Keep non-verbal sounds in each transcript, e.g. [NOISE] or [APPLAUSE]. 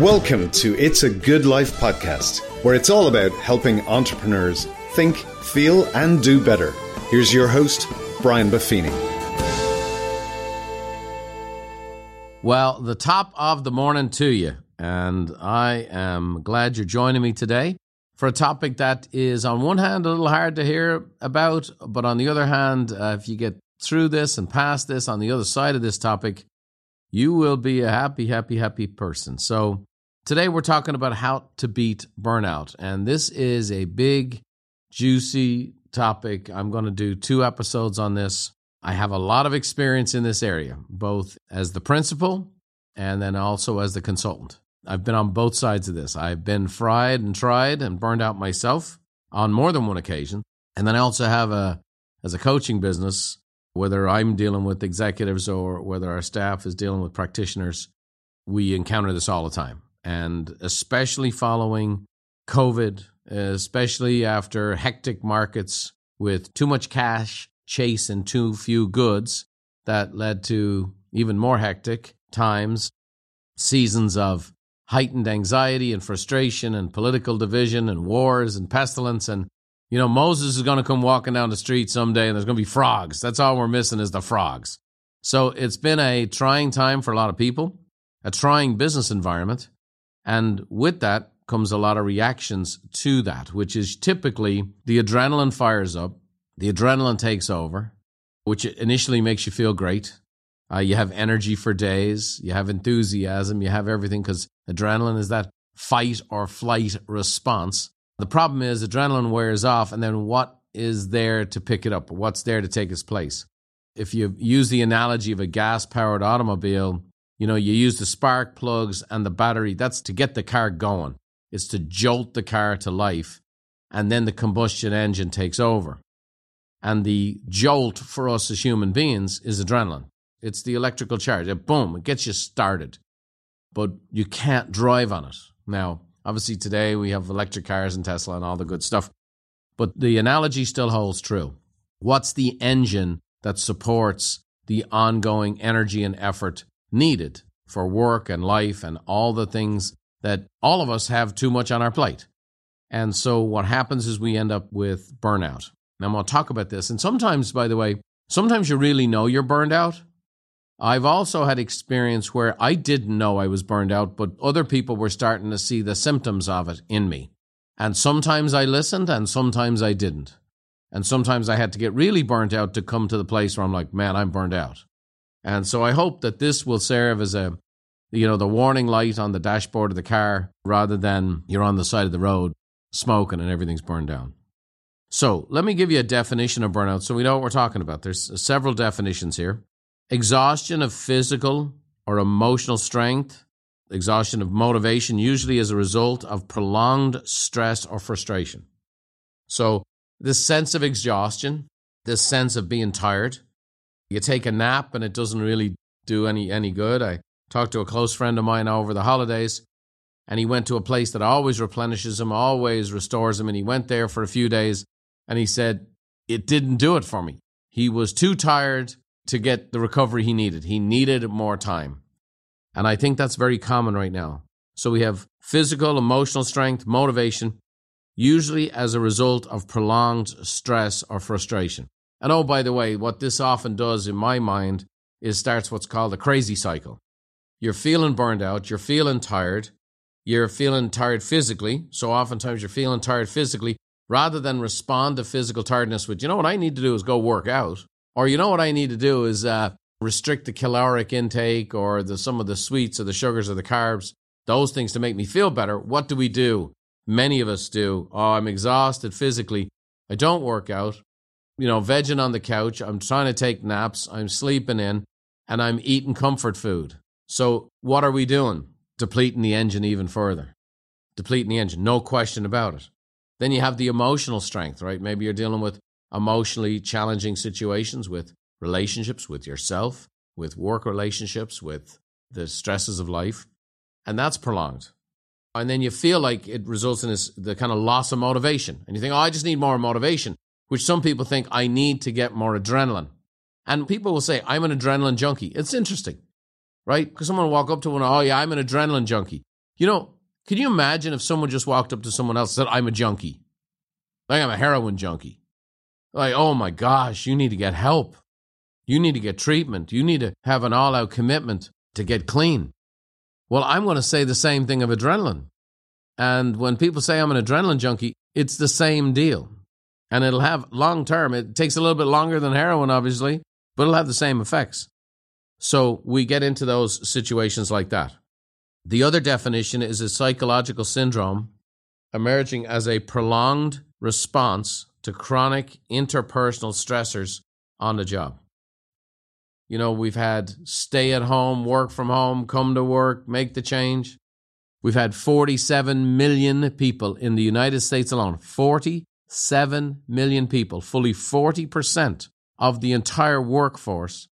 Welcome to It's a Good Life podcast, where it's all about helping entrepreneurs think, feel, and do better. Here's your host, Brian Buffini. Well, the top of the morning to you, and I am glad you're joining me today for a topic that is, on one hand, a little hard to hear about, but on the other hand, uh, if you get through this and past this on the other side of this topic, you will be a happy, happy, happy person. So, today we're talking about how to beat burnout. And this is a big, juicy topic. I'm going to do two episodes on this. I have a lot of experience in this area, both as the principal and then also as the consultant. I've been on both sides of this. I've been fried and tried and burned out myself on more than one occasion. And then I also have a, as a coaching business, whether I'm dealing with executives or whether our staff is dealing with practitioners, we encounter this all the time. And especially following COVID, especially after hectic markets with too much cash chase and too few goods, that led to even more hectic times, seasons of heightened anxiety and frustration and political division and wars and pestilence and you know, Moses is going to come walking down the street someday and there's going to be frogs. That's all we're missing is the frogs. So it's been a trying time for a lot of people, a trying business environment. And with that comes a lot of reactions to that, which is typically the adrenaline fires up, the adrenaline takes over, which initially makes you feel great. Uh, you have energy for days, you have enthusiasm, you have everything because adrenaline is that fight or flight response the problem is adrenaline wears off, and then what is there to pick it up? What's there to take its place? If you use the analogy of a gas powered automobile, you know, you use the spark plugs and the battery, that's to get the car going. It's to jolt the car to life, and then the combustion engine takes over. And the jolt for us as human beings is adrenaline. It's the electrical charge. It, boom, it gets you started. But you can't drive on it. Now, Obviously, today we have electric cars and Tesla and all the good stuff. But the analogy still holds true. What's the engine that supports the ongoing energy and effort needed for work and life and all the things that all of us have too much on our plate? And so what happens is we end up with burnout. And I'm going to talk about this. And sometimes, by the way, sometimes you really know you're burned out I've also had experience where I didn't know I was burned out, but other people were starting to see the symptoms of it in me. And sometimes I listened and sometimes I didn't. And sometimes I had to get really burnt out to come to the place where I'm like, man, I'm burned out. And so I hope that this will serve as a, you know, the warning light on the dashboard of the car rather than you're on the side of the road smoking and everything's burned down. So let me give you a definition of burnout so we know what we're talking about. There's several definitions here exhaustion of physical or emotional strength, exhaustion of motivation, usually as a result of prolonged stress or frustration. So, this sense of exhaustion, this sense of being tired, you take a nap and it doesn't really do any, any good. I talked to a close friend of mine over the holidays, and he went to a place that always replenishes him, always restores him. And he went there for a few days and he said, It didn't do it for me. He was too tired to get the recovery he needed. He needed more time. And I think that's very common right now. So we have physical, emotional strength, motivation, usually as a result of prolonged stress or frustration. And oh, by the way, what this often does in my mind is starts what's called a crazy cycle. You're feeling burned out, you're feeling tired, you're feeling tired physically. So oftentimes you're feeling tired physically rather than respond to physical tiredness with, you know what I need to do is go work out. Or you know what I need to do is uh, restrict the caloric intake or the, some of the sweets or the sugars or the carbs, those things to make me feel better. What do we do? Many of us do. Oh, I'm exhausted physically. I don't work out. You know, vegging on the couch. I'm trying to take naps. I'm sleeping in and I'm eating comfort food. So, what are we doing? Depleting the engine even further. Depleting the engine, no question about it. Then you have the emotional strength, right? Maybe you're dealing with emotionally challenging situations with relationships with yourself, with work relationships, with the stresses of life. And that's prolonged. And then you feel like it results in this, the kind of loss of motivation. And you think, oh, I just need more motivation, which some people think I need to get more adrenaline. And people will say, I'm an adrenaline junkie. It's interesting, right? Because someone will walk up to one, oh, yeah, I'm an adrenaline junkie. You know, can you imagine if someone just walked up to someone else and said, I'm a junkie? Like I'm a heroin junkie. Like, oh my gosh, you need to get help. You need to get treatment. You need to have an all out commitment to get clean. Well, I'm going to say the same thing of adrenaline. And when people say I'm an adrenaline junkie, it's the same deal. And it'll have long term, it takes a little bit longer than heroin, obviously, but it'll have the same effects. So we get into those situations like that. The other definition is a psychological syndrome emerging as a prolonged response to chronic interpersonal stressors on the job. You know, we've had stay at home, work from home, come to work, make the change. We've had 47 million people in the United States alone. 47 million people, fully 40% of the entire workforce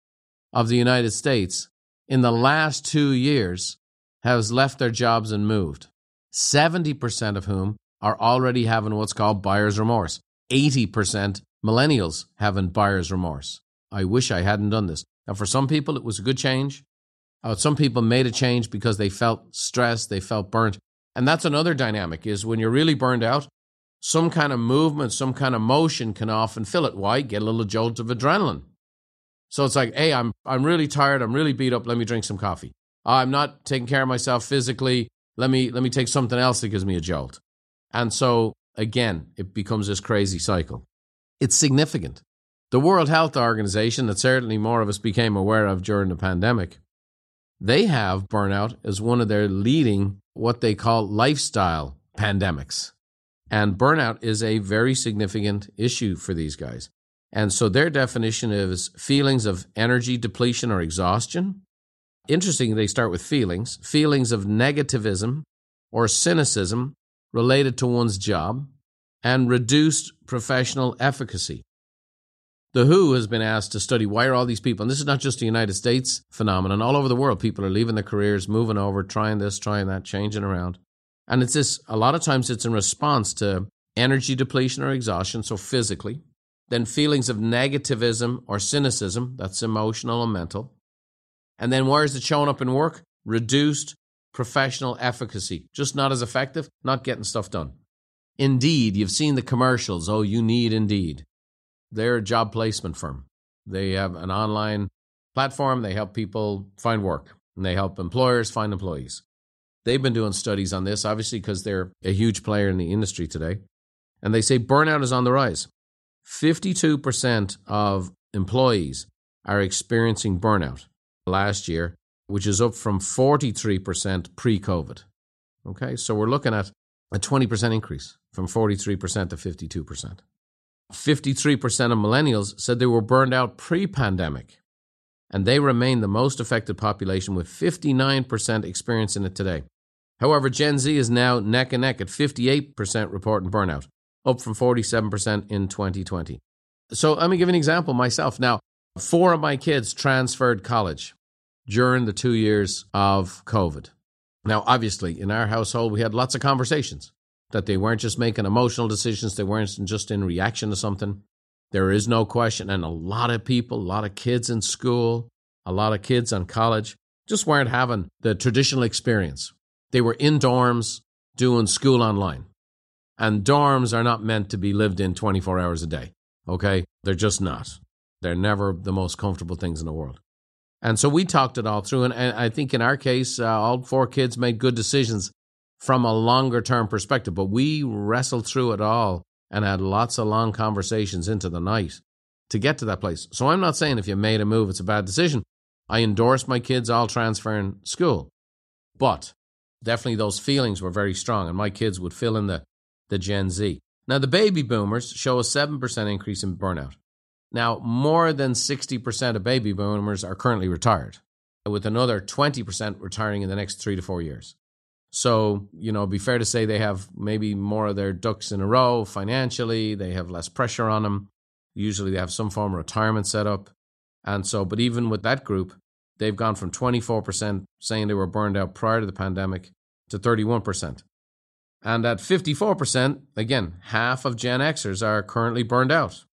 of the United States in the last two years has left their jobs and moved. 70% of whom are already having what's called buyer's remorse. 80% millennials having buyer's remorse. I wish I hadn't done this. Now, for some people, it was a good change. Uh, some people made a change because they felt stressed, they felt burnt. And that's another dynamic is when you're really burned out, some kind of movement, some kind of motion can often fill it. Why? Get a little jolt of adrenaline. So it's like, hey, I'm I'm really tired, I'm really beat up, let me drink some coffee. I'm not taking care of myself physically. Let me let me take something else that gives me a jolt. And so again, it becomes this crazy cycle. It's significant. The World Health Organization, that certainly more of us became aware of during the pandemic, they have burnout as one of their leading, what they call lifestyle pandemics. And burnout is a very significant issue for these guys. And so their definition is feelings of energy depletion or exhaustion, interesting, they start with feelings, feelings of negativism or cynicism related to one's job, and reduced professional efficacy. The WHO has been asked to study why are all these people, and this is not just a United States phenomenon, all over the world, people are leaving their careers, moving over, trying this, trying that, changing around. And it's this, a lot of times it's in response to energy depletion or exhaustion, so physically, then feelings of negativism or cynicism, that's emotional and mental, and then where is it showing up in work? Reduced professional efficacy, just not as effective, not getting stuff done. Indeed, you've seen the commercials. Oh, you need Indeed. They're a job placement firm. They have an online platform. They help people find work and they help employers find employees. They've been doing studies on this, obviously, because they're a huge player in the industry today. And they say burnout is on the rise. 52% of employees are experiencing burnout last year, which is up from 43% pre COVID. Okay, so we're looking at a 20% increase from 43% to 52%. 53% of millennials said they were burned out pre pandemic, and they remain the most affected population with 59% experiencing it today. However, Gen Z is now neck and neck at 58% reporting burnout, up from 47% in 2020. So let me give an example myself. Now, four of my kids transferred college during the two years of COVID. Now, obviously, in our household, we had lots of conversations that they weren't just making emotional decisions, they weren't just in reaction to something. There is no question. And a lot of people, a lot of kids in school, a lot of kids on college just weren't having the traditional experience. They were in dorms doing school online. And dorms are not meant to be lived in 24 hours a day. Okay? They're just not. They're never the most comfortable things in the world. And so we talked it all through. And, I think in our case, uh, all four kids made good decisions from a longer term perspective. But we wrestled through it all and had lots of long conversations into the night to get to that place. So I'm not saying if you made a move, it's a bad decision. I endorse my kids all transferring school. But definitely those feelings were very strong, and my kids would fill in the, the Gen Z. Now, the baby boomers show a 7% increase in burnout. Now, more than 60% of baby boomers are currently retired, with another 20% retiring in the next three to four years. So, you know, be fair to say they have maybe more of their ducks in a row financially, they have less pressure on them. Usually they have some form of retirement set up. And so, but even with that group, they've gone from 24% saying they were burned out prior to the pandemic to 31%. And at 54%, again, half of Gen Xers are currently burned out.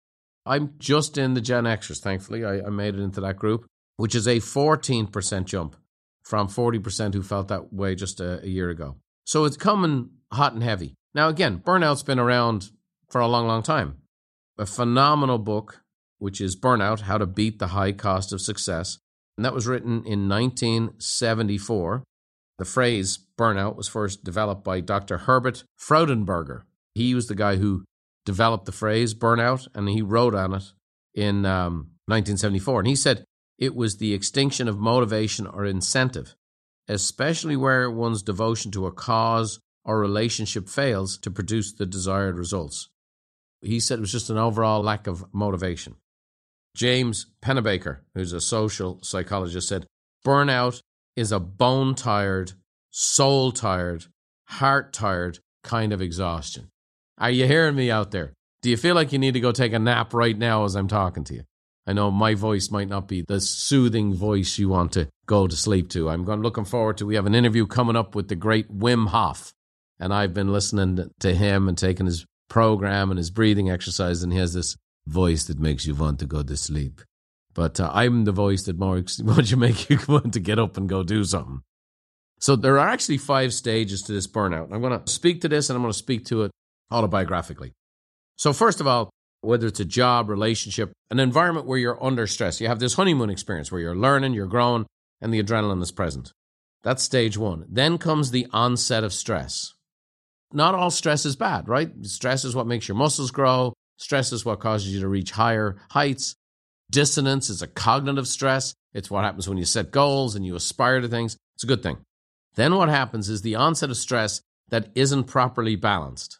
I'm just in the Gen Xers, thankfully. I, I made it into that group, which is a 14% jump from 40% who felt that way just a, a year ago. So it's coming hot and heavy. Now, again, burnout's been around for a long, long time. A phenomenal book, which is Burnout How to Beat the High Cost of Success. And that was written in 1974. The phrase burnout was first developed by Dr. Herbert Freudenberger. He was the guy who developed the phrase burnout, and he wrote on it in um, 1974. And he said it was the extinction of motivation or incentive, especially where one's devotion to a cause or relationship fails to produce the desired results. He said it was just an overall lack of motivation. James Pennebaker, who's a social psychologist, said burnout is a bone tired, soul tired, heart tired kind of exhaustion. Are you hearing me out there? Do you feel like you need to go take a nap right now as I'm talking to you? I know my voice might not be the soothing voice you want to go to sleep to. I'm looking forward to we have an interview coming up with the great Wim Hof and I've been listening to him and taking his program and his breathing exercise and he has this voice that makes you want to go to sleep. But uh, I'm the voice that more wants [LAUGHS] to make you want to get up and go do something. So there are actually five stages to this burnout. I'm going to speak to this and I'm going to speak to it autobiographically. So first of all, whether it's a job, relationship, an environment where you're under stress, you have this honeymoon experience where you're learning, you're growing, and the adrenaline is present. That's stage one. Then comes the onset of stress. Not all stress is bad, right? Stress is what makes your muscles grow. Stress is what causes you to reach higher heights. Dissonance is a cognitive stress. It's what happens when you set goals and you aspire to things. It's a good thing. Then what happens is the onset of stress that isn't properly balanced.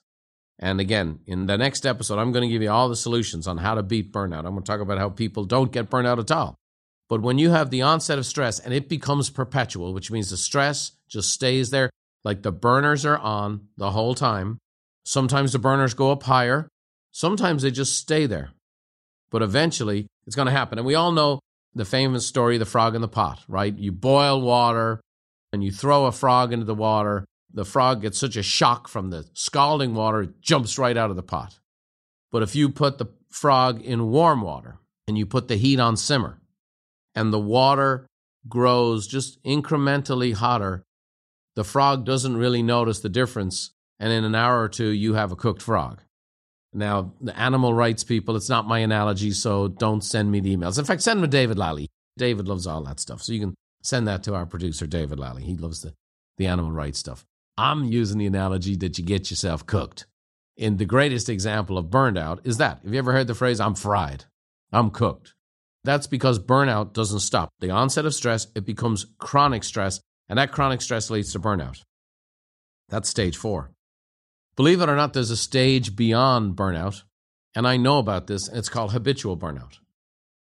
And again, in the next episode, I'm going to give you all the solutions on how to beat burnout. I'm going to talk about how people don't get burnout at all. But when you have the onset of stress and it becomes perpetual, which means the stress just stays there, like the burners are on the whole time. Sometimes the burners go up higher, sometimes they just stay there. But eventually, it's going to happen. And we all know the famous story, the frog in the pot, right? You boil water and you throw a frog into the water. The frog gets such a shock from the scalding water, it jumps right out of the pot. But if you put the frog in warm water and you put the heat on simmer, and the water grows just incrementally hotter, the frog doesn't really notice the difference. And in an hour or two, you have a cooked frog. Now, the animal rights people, it's not my analogy, so don't send me the emails. In fact, send them to David Lally. David loves all that stuff. So you can send that to our producer, David Lally. He loves the, the animal rights stuff. I'm using the analogy that you get yourself cooked. And the greatest example of burnout is that. Have you ever heard the phrase, I'm fried? I'm cooked. That's because burnout doesn't stop. The onset of stress, it becomes chronic stress, and that chronic stress leads to burnout. That's stage four. Believe it or not, there's a stage beyond burnout, and I know about this, and it's called habitual burnout.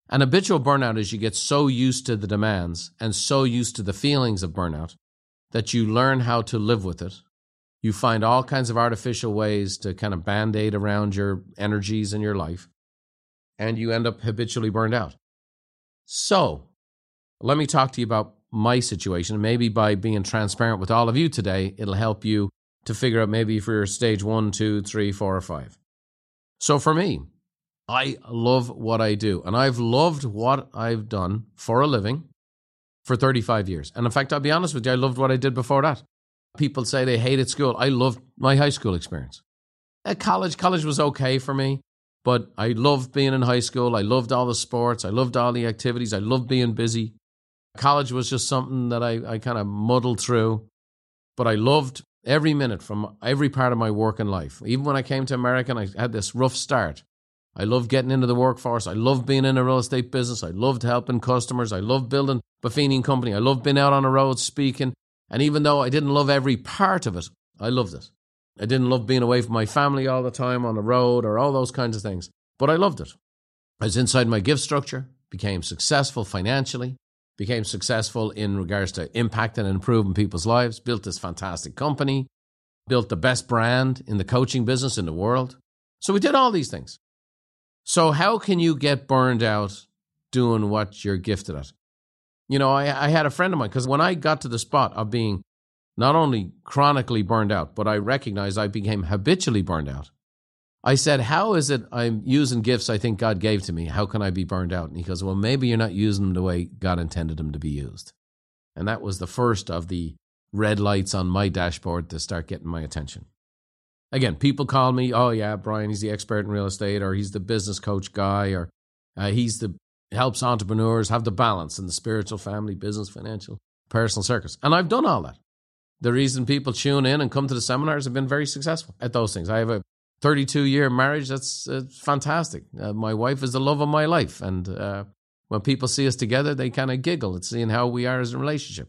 And habitual burnout is you get so used to the demands and so used to the feelings of burnout that you learn how to live with it. You find all kinds of artificial ways to kind of band aid around your energies in your life, and you end up habitually burned out. So, let me talk to you about my situation. Maybe by being transparent with all of you today, it'll help you to figure out maybe if you're stage one, two, three, four, or five. So for me, I love what I do, and I've loved what I've done for a living for 35 years. And in fact, I'll be honest with you, I loved what I did before that. People say they hated school. I loved my high school experience. At college, college was okay for me, but I loved being in high school. I loved all the sports. I loved all the activities. I loved being busy. College was just something that I, I kind of muddled through, but I loved every minute from every part of my working life. Even when I came to America and I had this rough start, I love getting into the workforce. I love being in a real estate business. I loved helping customers. I loved building Buffini Company. I loved being out on the road speaking. And even though I didn't love every part of it, I loved it. I didn't love being away from my family all the time on the road or all those kinds of things, but I loved it. I was inside my gift structure, became successful financially, became successful in regards to impacting and improving people's lives, built this fantastic company, built the best brand in the coaching business in the world. So we did all these things. So, how can you get burned out doing what you're gifted at? You know, I, I had a friend of mine because when I got to the spot of being not only chronically burned out, but I recognized I became habitually burned out. I said, How is it I'm using gifts I think God gave to me? How can I be burned out? And he goes, Well, maybe you're not using them the way God intended them to be used. And that was the first of the red lights on my dashboard to start getting my attention. Again, people call me, oh, yeah, Brian, he's the expert in real estate, or he's the business coach guy, or uh, he's the helps entrepreneurs have the balance in the spiritual, family, business, financial, personal circles. And I've done all that. The reason people tune in and come to the seminars have been very successful at those things. I have a 32 year marriage. That's uh, fantastic. Uh, my wife is the love of my life. And uh, when people see us together, they kind of giggle at seeing how we are as a relationship.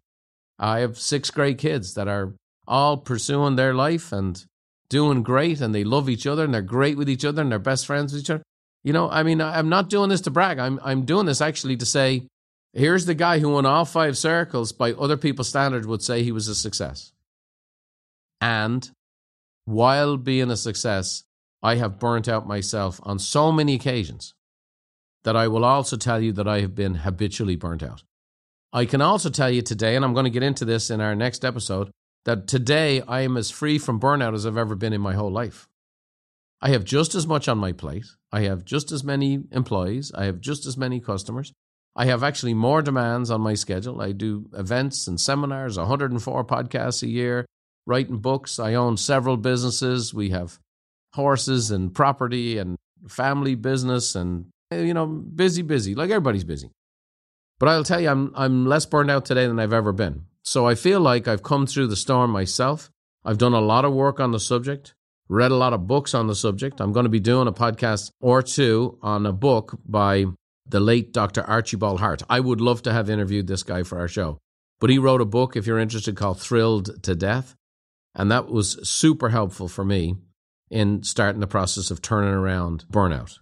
I have six great kids that are all pursuing their life and doing great, and they love each other and they're great with each other and they're best friends with each other. You know, I mean, I'm not doing this to brag. I'm I'm doing this actually to say, here's the guy who won all five circles by other people's standards would say he was a success. And while being a success, I have burnt out myself on so many occasions that I will also tell you that I have been habitually burnt out. I can also tell you today, and I'm going to get into this in our next episode, that today I am as free from burnout as I've ever been in my whole life. I have just as much on my plate. I have just as many employees. I have just as many customers. I have actually more demands on my schedule. I do events and seminars, 104 podcasts a year, writing books. I own several businesses. We have horses and property and family business and eh, you know busy busy like everybody's busy but i'll tell you i'm i'm less burned out today than i've ever been so i feel like i've come through the storm myself. I've done a lot of work on the subject read a lot of books on the subject. I'm going to be doing a podcast or two on a book by the late dr archibald hart. I would love to have interviewed this guy for our show but he wrote a book if you're interested called thrilled to death and that was super helpful for me in starting the process of turning around burnout.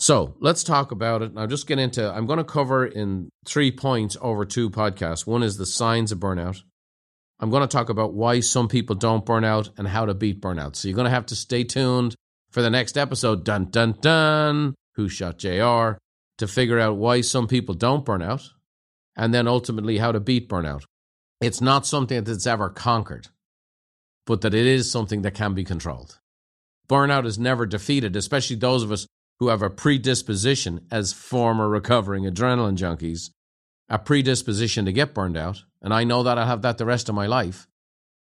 So let's talk about it. And I'll just get into I'm going to cover in three points over two podcasts. One is the signs of burnout. I'm going to talk about why some people don't burn out and how to beat burnout. So you're going to have to stay tuned for the next episode. Dun dun dun. Who shot JR? To figure out why some people don't burn out and then ultimately how to beat burnout. It's not something that's ever conquered but that it is something that can be controlled. Burnout is never defeated, especially those of us who have a predisposition as former recovering adrenaline junkies, a predisposition to get burned out. And I know that I'll have that the rest of my life.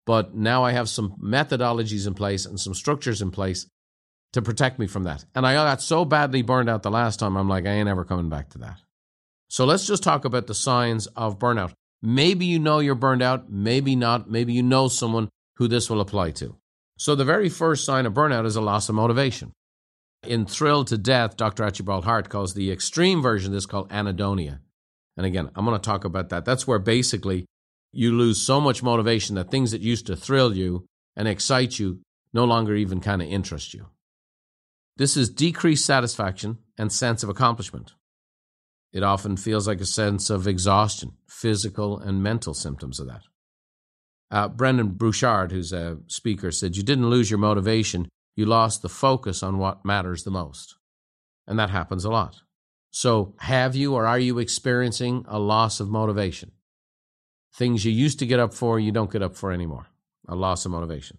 But now I have some methodologies in place and some structures in place to protect me from that. And I got so badly burned out the last time, I'm like, I ain't ever coming back to that. So let's just talk about the signs of burnout. Maybe you know you're burned out, maybe not. Maybe you know someone who this will apply to. So, the very first sign of burnout is a loss of motivation. In Thrilled to Death, Dr. Archibald Hart calls the extreme version of this called anhedonia. And again, I'm going to talk about that. That's where basically you lose so much motivation that things that used to thrill you and excite you no longer even kind of interest you. This is decreased satisfaction and sense of accomplishment. It often feels like a sense of exhaustion, physical and mental symptoms of that. Uh, Brendon Burchard, who's a speaker, said, You didn't lose your motivation, you lost the focus on what matters the most. And that happens a lot. So, have you or are you experiencing a loss of motivation? Things you used to get up for, you don't get up for anymore. A loss of motivation.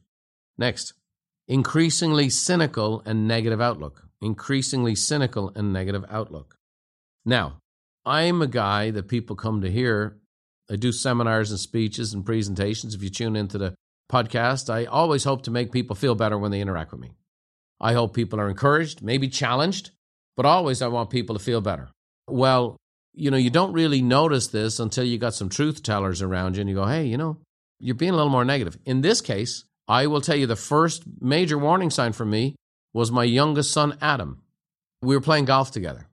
Next, increasingly cynical and negative outlook. Increasingly cynical and negative outlook. Now, I'm a guy that people come to hear I do seminars and speeches and presentations. If you tune into the podcast, I always hope to make people feel better when they interact with me. I hope people are encouraged, maybe challenged, but always I want people to feel better. Well, you know, you don't really notice this until you got some truth tellers around you and you go, hey, you know, you're being a little more negative. In this case, I will tell you the first major warning sign for me was my youngest son, Adam. We were playing golf together.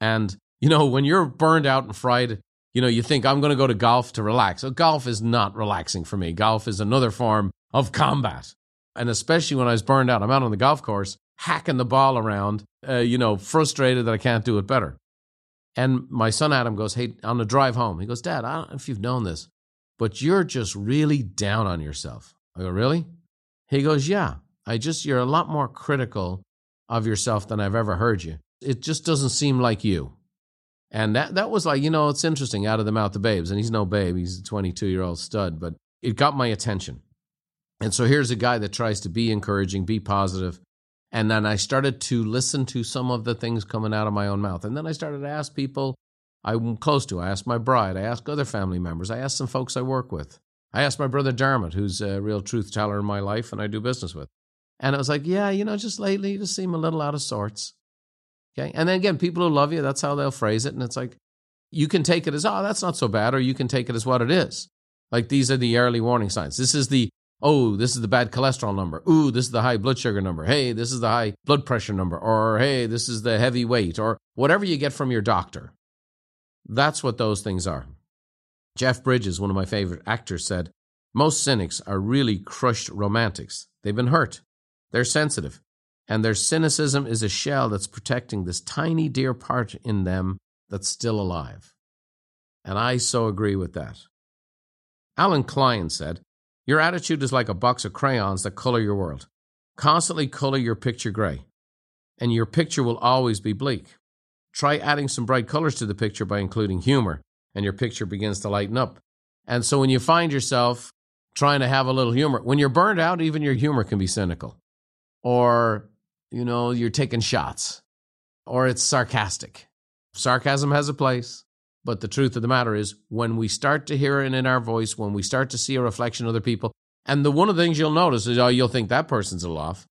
And, you know, when you're burned out and fried you know, you think I'm going to go to golf to relax. Golf is not relaxing for me. Golf is another form of combat. And especially when I was burned out, I'm out on the golf course hacking the ball around, uh, you know, frustrated that I can't do it better. And my son Adam goes, Hey, on the drive home, he goes, Dad, I don't know if you've known this, but you're just really down on yourself. I go, Really? He goes, Yeah. I just, you're a lot more critical of yourself than I've ever heard you. It just doesn't seem like you. And that that was like, you know, it's interesting out of the mouth of babes. And he's no babe, he's a 22 year old stud, but it got my attention. And so here's a guy that tries to be encouraging, be positive. And then I started to listen to some of the things coming out of my own mouth. And then I started to ask people I'm close to. I ask my bride. I ask other family members. I ask some folks I work with. I asked my brother Dermot, who's a real truth teller in my life and I do business with. And I was like, yeah, you know, just lately you just seem a little out of sorts. Okay. And then again, people who love you, that's how they'll phrase it. And it's like, you can take it as, oh, that's not so bad, or you can take it as what it is. Like these are the early warning signs. This is the, oh, this is the bad cholesterol number. Ooh, this is the high blood sugar number. Hey, this is the high blood pressure number. Or hey, this is the heavy weight, or whatever you get from your doctor. That's what those things are. Jeff Bridges, one of my favorite actors, said, Most cynics are really crushed romantics. They've been hurt. They're sensitive. And their cynicism is a shell that's protecting this tiny, dear part in them that's still alive. And I so agree with that. Allen Klein said, Your attitude is like a box of crayons that color your world. Constantly color your picture gray, and your picture will always be bleak. Try adding some bright colors to the picture by including humor, and your picture begins to lighten up. And so when you find yourself trying to have a little humor, when you're burned out, even your humor can be cynical. Or, you know, you're taking shots, or it's sarcastic. Sarcasm has a place, but the truth of the matter is, when we start to hear it in our voice, when we start to see a reflection of other people, and the one of the things you'll notice is, oh, you'll think that person's a little off.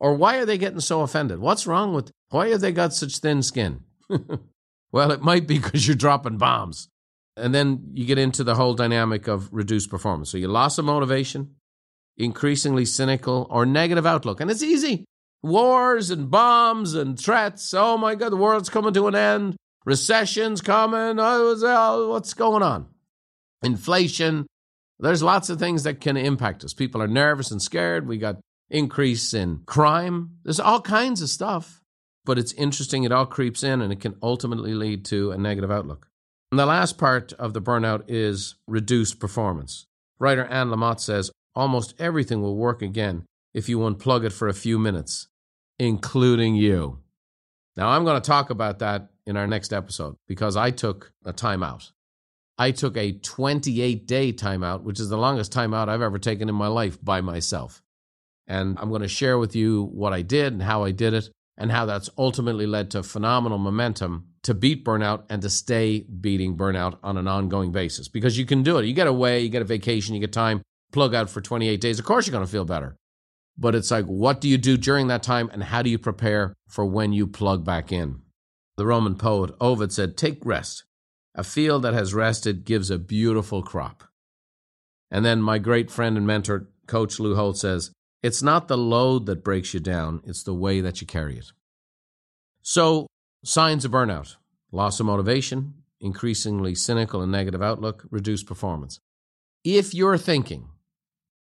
Or why are they getting so offended? What's wrong with, why have they got such thin skin? [LAUGHS] well, it might be because you're dropping bombs. And then you get into the whole dynamic of reduced performance. So you loss of motivation, increasingly cynical or negative outlook. And it's easy. Wars and bombs and threats. Oh my God, the world's coming to an end. Recession's coming. Oh, what's going on? Inflation. There's lots of things that can impact us. People are nervous and scared. We got increase in crime. There's all kinds of stuff. But it's interesting. It all creeps in and it can ultimately lead to a negative outlook. And the last part of the burnout is reduced performance. Writer Anne Lamott says almost everything will work again if you unplug it for a few minutes, including you. Now, I'm going to talk about that in our next episode because I took a timeout. I took a 28 day timeout, which is the longest timeout I've ever taken in my life by myself. And I'm going to share with you what I did and how I did it and how that's ultimately led to phenomenal momentum to beat burnout and to stay beating burnout on an ongoing basis because you can do it. You get away, you get a vacation, you get time, plug out for 28 days. Of course, you're going to feel better. But it's like, what do you do during that time and how do you prepare for when you plug back in? The Roman poet Ovid said, Take rest. A field that has rested gives a beautiful crop. And then my great friend and mentor, Coach Lou Holtz, says, It's not the load that breaks you down, it's the way that you carry it. So, signs of burnout loss of motivation, increasingly cynical and negative outlook, reduced performance. If you're thinking,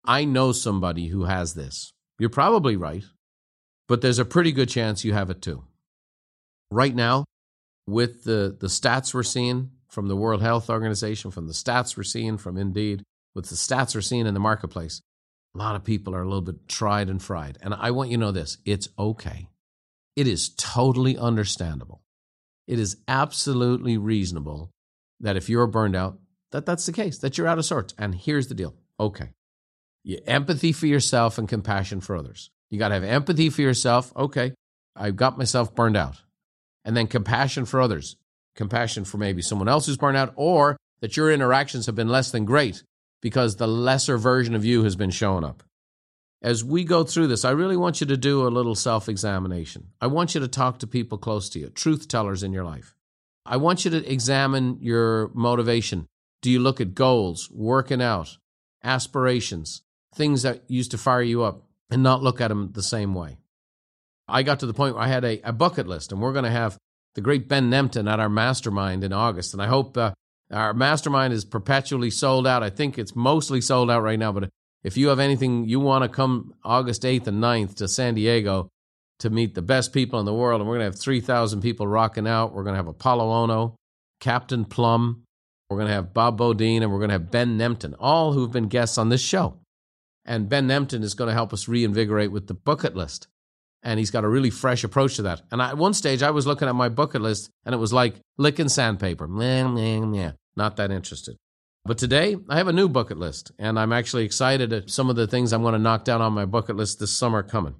I know somebody who has this, you're probably right, but there's a pretty good chance you have it too right now, with the, the stats we're seeing from the World Health Organization, from the stats we're seeing from Indeed, with the stats we're seeing in the marketplace, a lot of people are a little bit tried and fried. And I want you to know this it's okay. It is totally understandable. It is absolutely reasonable that if you're burned out, that that's the case, that you're out of sorts. And here's the deal. Okay. You empathy for yourself and compassion for others. You got to have empathy for yourself. Okay. I've got myself burned out and then compassion for others, compassion for maybe someone else who's burned out, or that your interactions have been less than great because the lesser version of you has been showing up. As we go through this, I really want you to do a little self examination. I want you to talk to people close to you, truth tellers in your life. I want you to examine your motivation. Do you look at goals, working out, aspirations, things that used to fire you up, and not look at them the same way? I got to the point where I had a, a bucket list, and we're going to have the great Ben Nemtin at our mastermind in August. And I hope uh, our mastermind is perpetually sold out. I think it's mostly sold out right now, but if you have anything you want to come August 8th and 9th to San Diego to meet the best people in the world, and we're going to have 3,000 people rocking out. We're going to have Apolo Ohno, Captain Plumb, we're going to have Bob Beaudine, and we're going to have Ben Nemtin, all who've been guests on this show. And Ben Nemtin is going to help us reinvigorate with the bucket list and he's got a really fresh approach to that. And at one stage, I was looking at my bucket list, and it was like licking sandpaper. Meh, meh, meh. Not that interested. But today, I have a new bucket list, and I'm actually excited at some of the things I'm going to knock down on my bucket list this summer coming.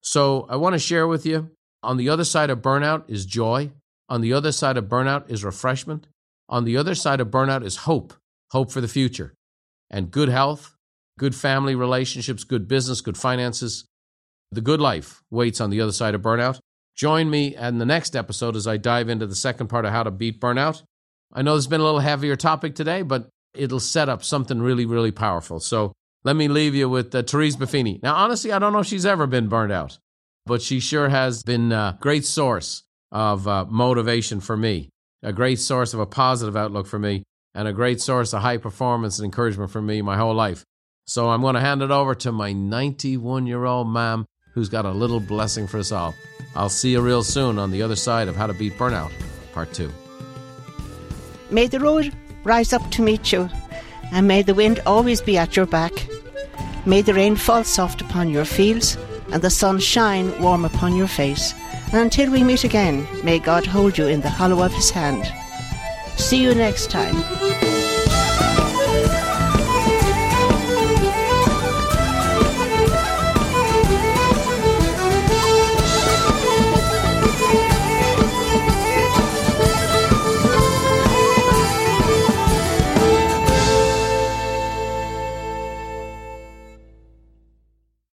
So I want to share with you on the other side of burnout is joy. On the other side of burnout is refreshment. On the other side of burnout is hope, hope for the future, and good health, good family relationships, good business, good finances. The good life waits on the other side of burnout. Join me in the next episode as I dive into the second part of how to beat burnout. I know it's been a little heavier topic today, but it'll set up something really, really powerful. So let me leave you with uh, Therese Buffini. Now, honestly, I don't know if she's ever been burned out, but she sure has been a great source of uh, motivation for me, a great source of a positive outlook for me, and a great source of high performance and encouragement for me my whole life. So I'm going to hand it over to my 91 year old mom who's got a little blessing for us all. I'll see you real soon on the other side of How to Beat Burnout, Part 2. May the road rise up to meet you, and may the wind always be at your back. May the rain fall soft upon your fields, and the sun shine warm upon your face. And until we meet again, may God hold you in the hollow of his hand. See you next time.